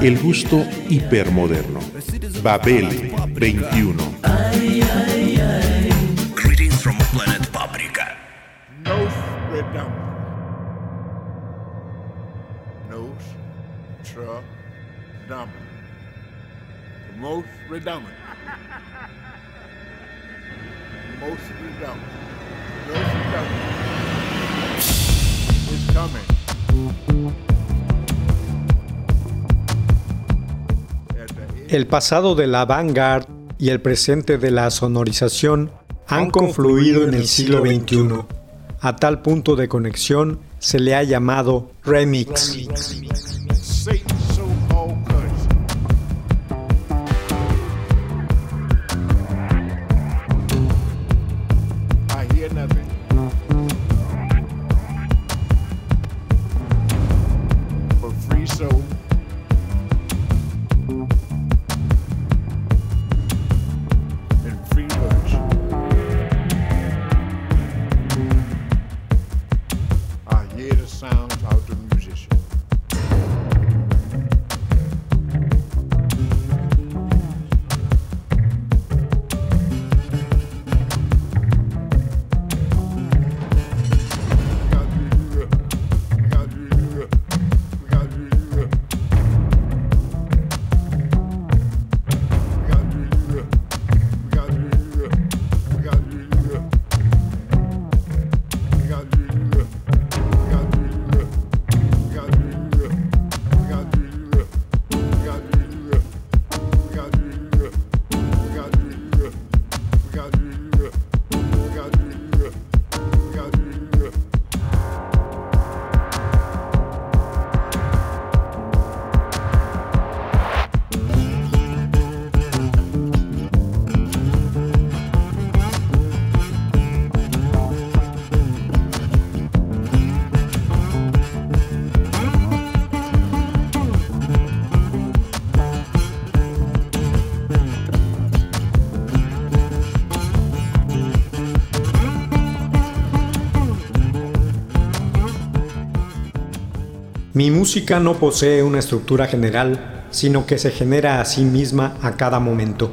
El gusto hipermoderno. Babel 21. Greetings from planet Paprika. Nostradamus. Nostradamus. The most redominant. Most. Nostradamus is coming. El pasado de la vanguard y el presente de la sonorización han confluido en el siglo XXI. A tal punto de conexión se le ha llamado remix. Satan's Mi música no posee una estructura general, sino que se genera a sí misma a cada momento.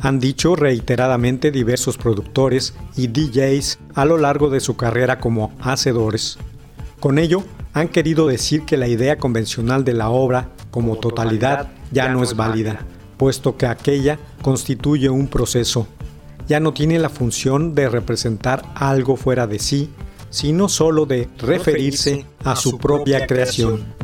Han dicho reiteradamente diversos productores y DJs a lo largo de su carrera como hacedores. Con ello, han querido decir que la idea convencional de la obra como totalidad ya no es válida, puesto que aquella constituye un proceso. Ya no tiene la función de representar algo fuera de sí, sino solo de referirse a su propia creación.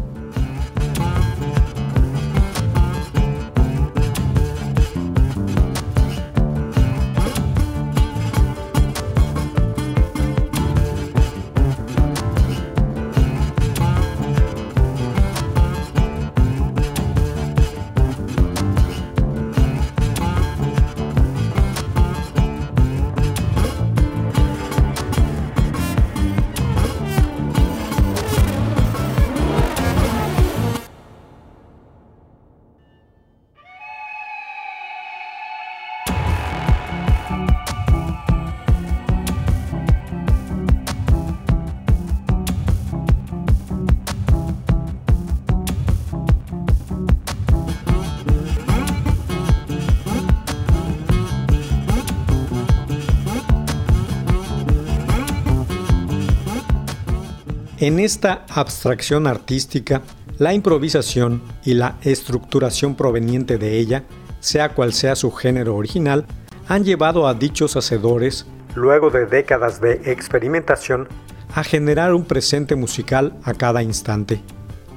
En esta abstracción artística, la improvisación y la estructuración proveniente de ella, sea cual sea su género original, han llevado a dichos hacedores, luego de décadas de experimentación, a generar un presente musical a cada instante.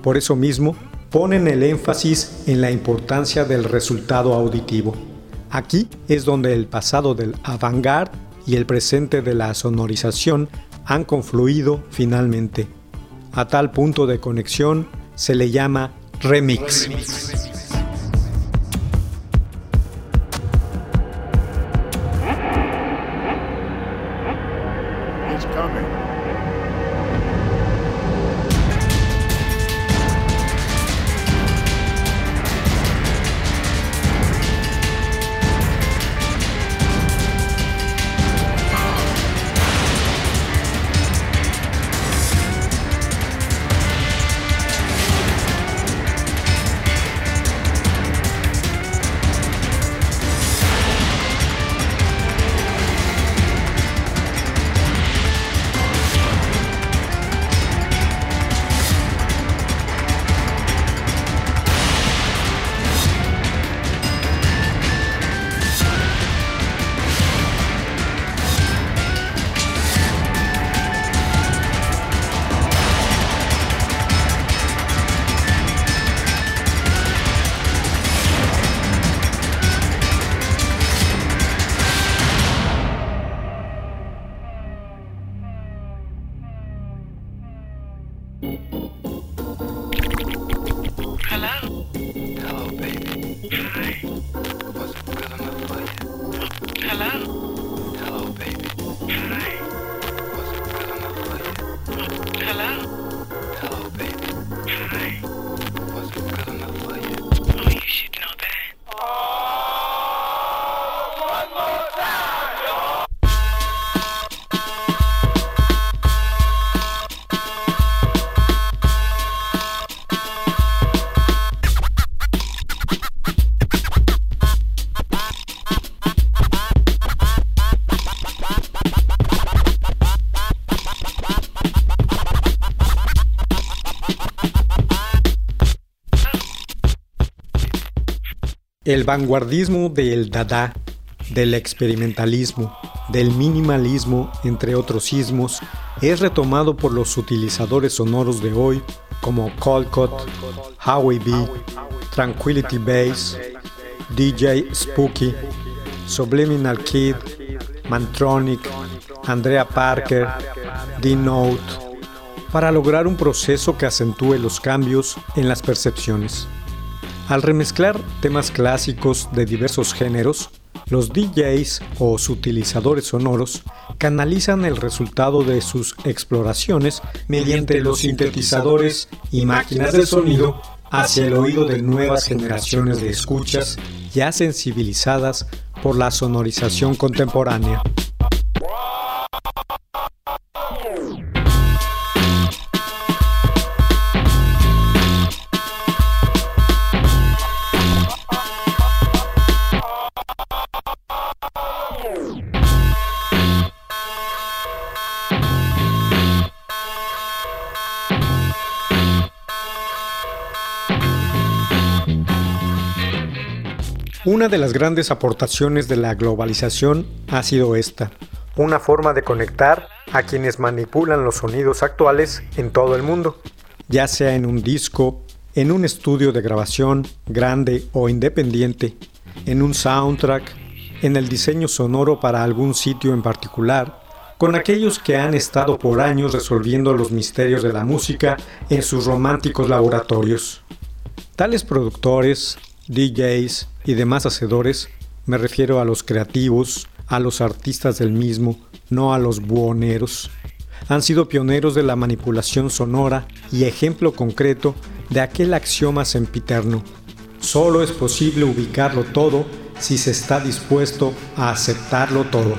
Por eso mismo, ponen el énfasis en la importancia del resultado auditivo. Aquí es donde el pasado del avant-garde y el presente de la sonorización han confluido finalmente. A tal punto de conexión se le llama Remix. El vanguardismo del Dada, del experimentalismo, del minimalismo, entre otros sismos, es retomado por los utilizadores sonoros de hoy como Colcott, Howie B, Tranquility Bass, DJ Spooky, Subliminal Kid, Mantronic, Andrea Parker, D-Note, para lograr un proceso que acentúe los cambios en las percepciones. Al remezclar temas clásicos de diversos géneros, los DJs o utilizadores sonoros canalizan el resultado de sus exploraciones mediante los sintetizadores y máquinas de sonido hacia el oído de nuevas generaciones de escuchas ya sensibilizadas por la sonorización contemporánea. Una de las grandes aportaciones de la globalización ha sido esta, una forma de conectar a quienes manipulan los sonidos actuales en todo el mundo, ya sea en un disco, en un estudio de grabación grande o independiente, en un soundtrack, en el diseño sonoro para algún sitio en particular, con aquellos que han estado por años resolviendo los misterios de la música en sus románticos laboratorios. Tales productores, DJs y demás hacedores, me refiero a los creativos, a los artistas del mismo, no a los buoneros. Han sido pioneros de la manipulación sonora y ejemplo concreto de aquel axioma sempiterno. Solo es posible ubicarlo todo si se está dispuesto a aceptarlo todo.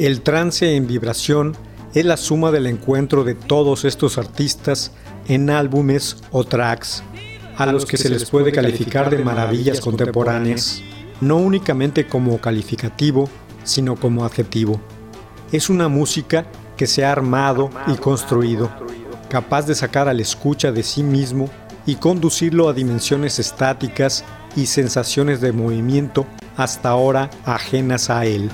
El trance en vibración es la suma del encuentro de todos estos artistas en álbumes o tracks, a los que se les puede calificar de maravillas contemporáneas, no únicamente como calificativo, sino como adjetivo. Es una música que se ha armado y construido, capaz de sacar al escucha de sí mismo y conducirlo a dimensiones estáticas y sensaciones de movimiento hasta ahora ajenas a él.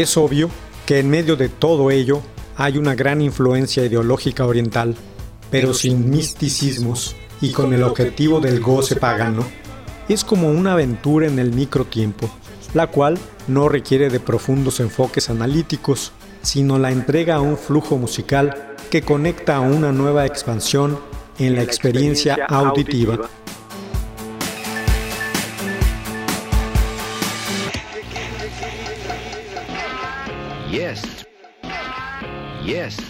Es obvio que en medio de todo ello hay una gran influencia ideológica oriental, pero sin misticismos y con el objetivo del goce pagano. Es como una aventura en el microtiempo, la cual no requiere de profundos enfoques analíticos, sino la entrega a un flujo musical que conecta a una nueva expansión en la experiencia auditiva. Yes. Yes.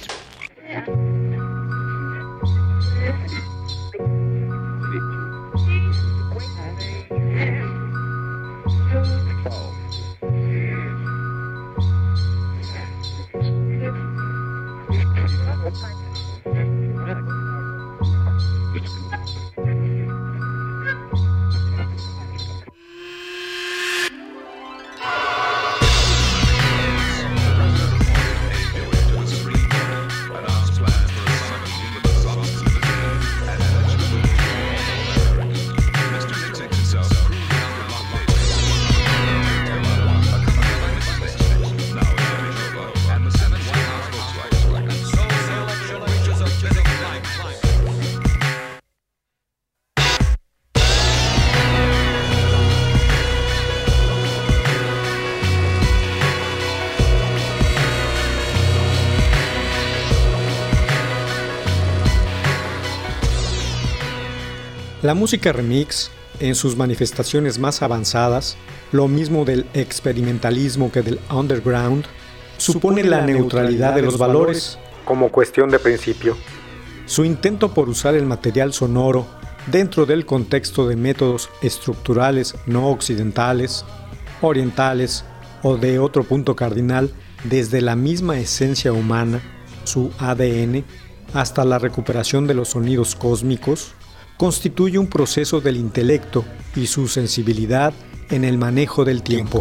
La música remix, en sus manifestaciones más avanzadas, lo mismo del experimentalismo que del underground, supone la neutralidad de los valores como cuestión de principio. Su intento por usar el material sonoro dentro del contexto de métodos estructurales no occidentales, orientales o de otro punto cardinal desde la misma esencia humana, su ADN, hasta la recuperación de los sonidos cósmicos, constituye un proceso del intelecto y su sensibilidad en el manejo del tiempo.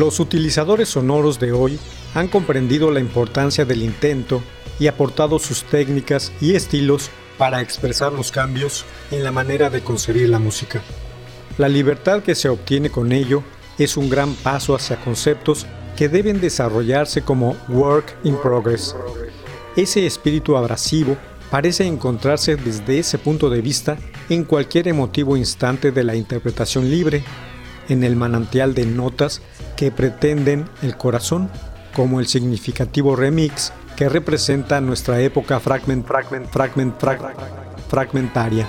Los utilizadores sonoros de hoy han comprendido la importancia del intento y aportado sus técnicas y estilos para expresar los cambios en la manera de concebir la música. La libertad que se obtiene con ello es un gran paso hacia conceptos que deben desarrollarse como work in progress. Ese espíritu abrasivo parece encontrarse desde ese punto de vista en cualquier emotivo instante de la interpretación libre, en el manantial de notas que pretenden el corazón, como el significativo remix que representa nuestra época fragment, fragment, fragment, fragmentaria.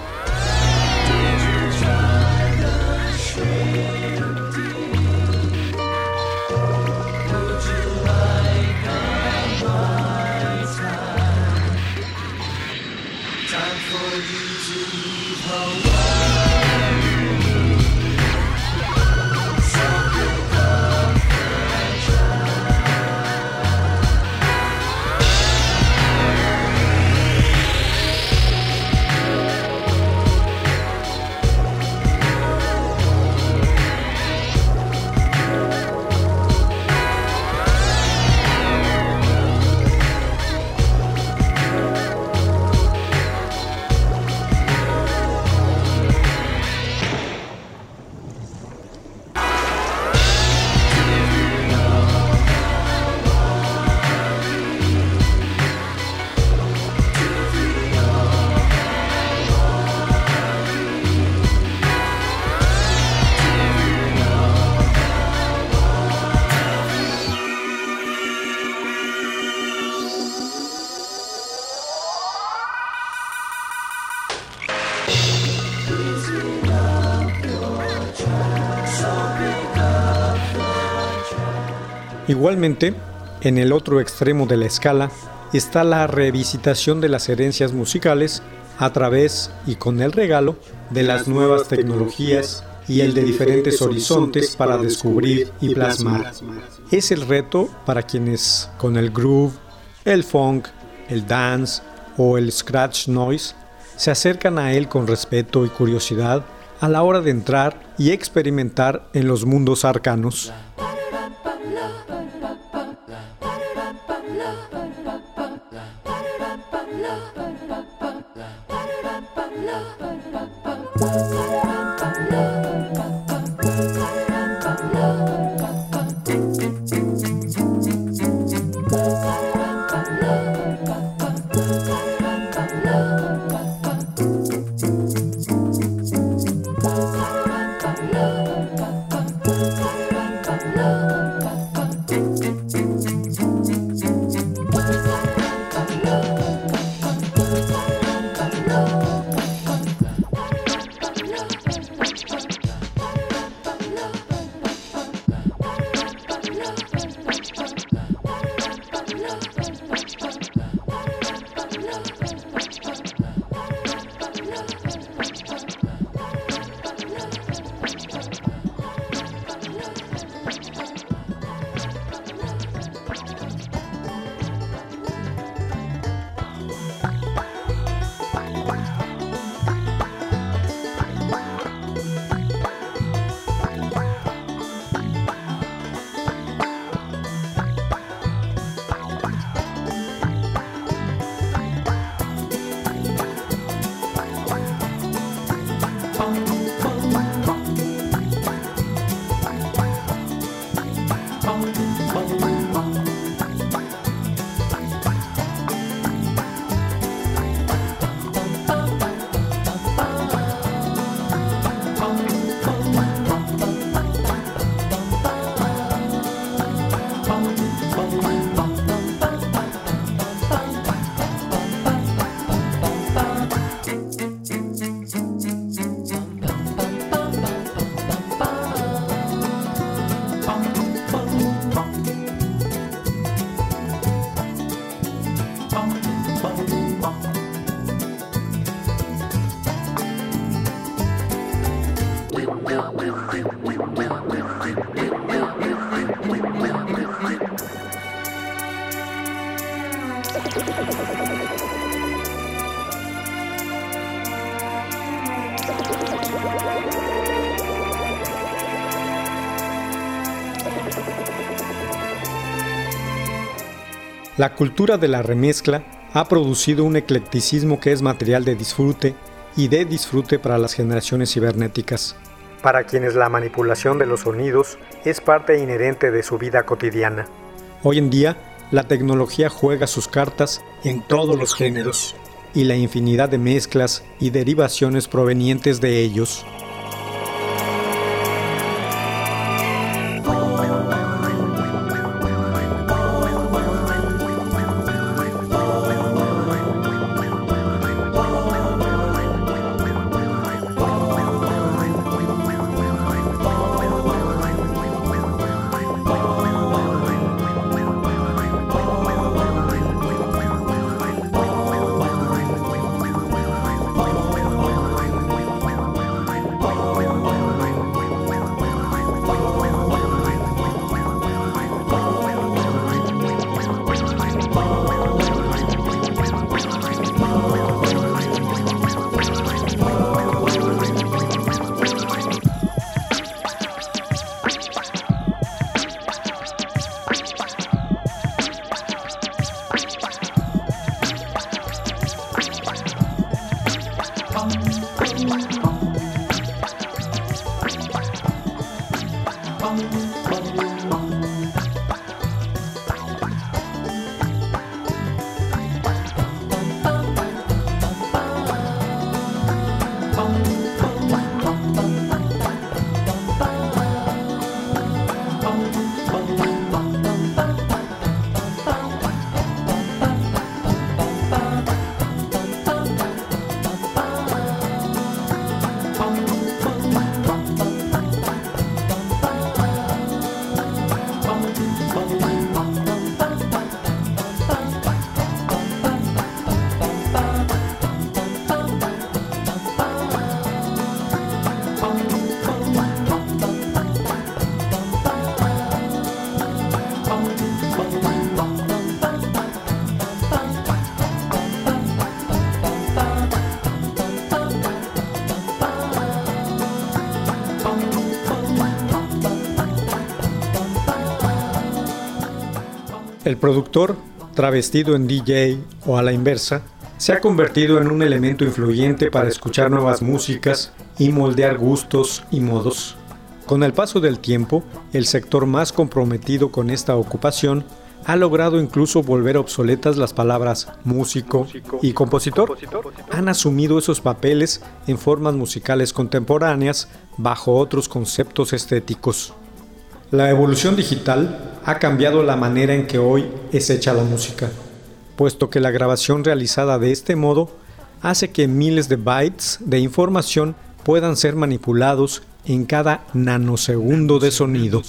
Igualmente, en el otro extremo de la escala está la revisitación de las herencias musicales a través y con el regalo de las nuevas tecnologías y el de diferentes horizontes para descubrir y plasmar. Es el reto para quienes con el groove, el funk, el dance o el scratch noise se acercan a él con respeto y curiosidad a la hora de entrar y experimentar en los mundos arcanos. La cultura de la remezcla ha producido un eclecticismo que es material de disfrute y de disfrute para las generaciones cibernéticas, para quienes la manipulación de los sonidos es parte inherente de su vida cotidiana. Hoy en día, la tecnología juega sus cartas en todos los géneros y la infinidad de mezclas y derivaciones provenientes de ellos. El productor, travestido en DJ o a la inversa, se ha convertido en un elemento influyente para escuchar nuevas músicas y moldear gustos y modos. Con el paso del tiempo, el sector más comprometido con esta ocupación ha logrado incluso volver obsoletas las palabras músico y compositor. Han asumido esos papeles en formas musicales contemporáneas bajo otros conceptos estéticos. La evolución digital ha cambiado la manera en que hoy es hecha la música, puesto que la grabación realizada de este modo hace que miles de bytes de información puedan ser manipulados en cada nanosegundo de sonido.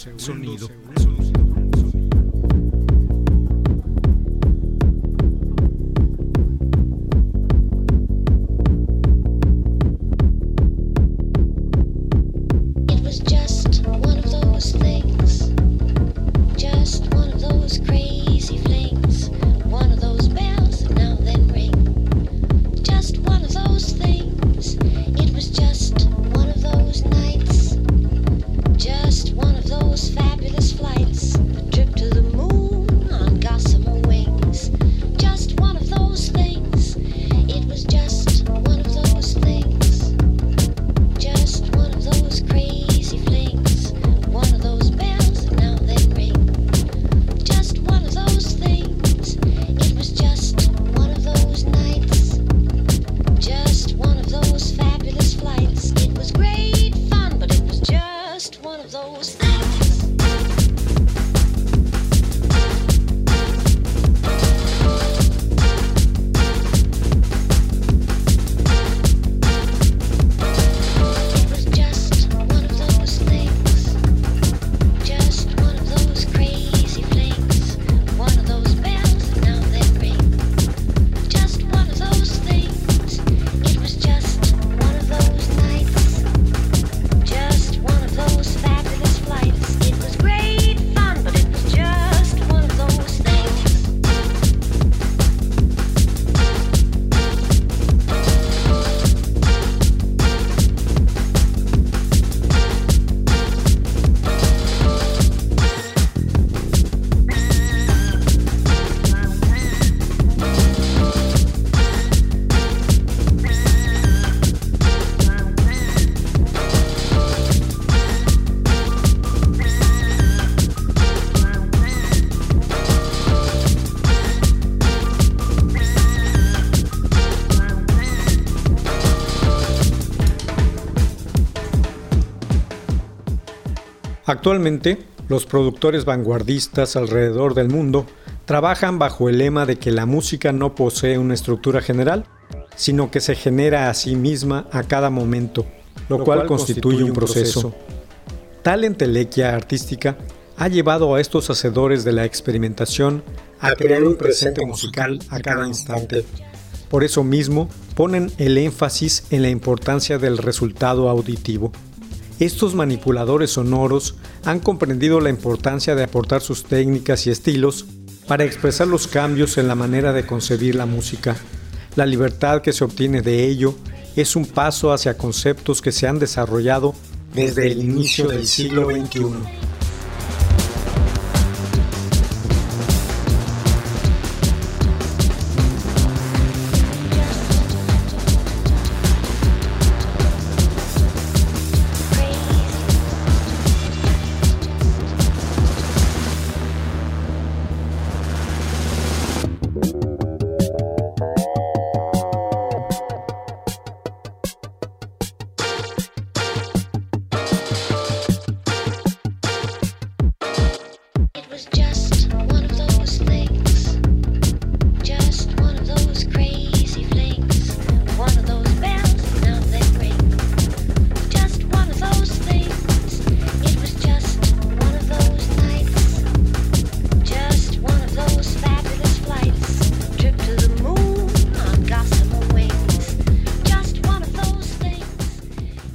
Actualmente, los productores vanguardistas alrededor del mundo trabajan bajo el lema de que la música no posee una estructura general, sino que se genera a sí misma a cada momento, lo, cual, constituye un proceso. Tal entelequia artística ha llevado a estos hacedores de la experimentación a crear un presente musical a cada instante. Por eso mismo ponen el énfasis en la importancia del resultado auditivo. Estos manipuladores sonoros han comprendido la importancia de aportar sus técnicas y estilos para expresar los cambios en la manera de concebir la música. La libertad que se obtiene de ello es un paso hacia conceptos que se han desarrollado desde el inicio del siglo XXI.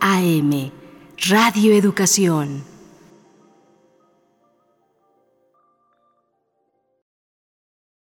AM, Radio Educación.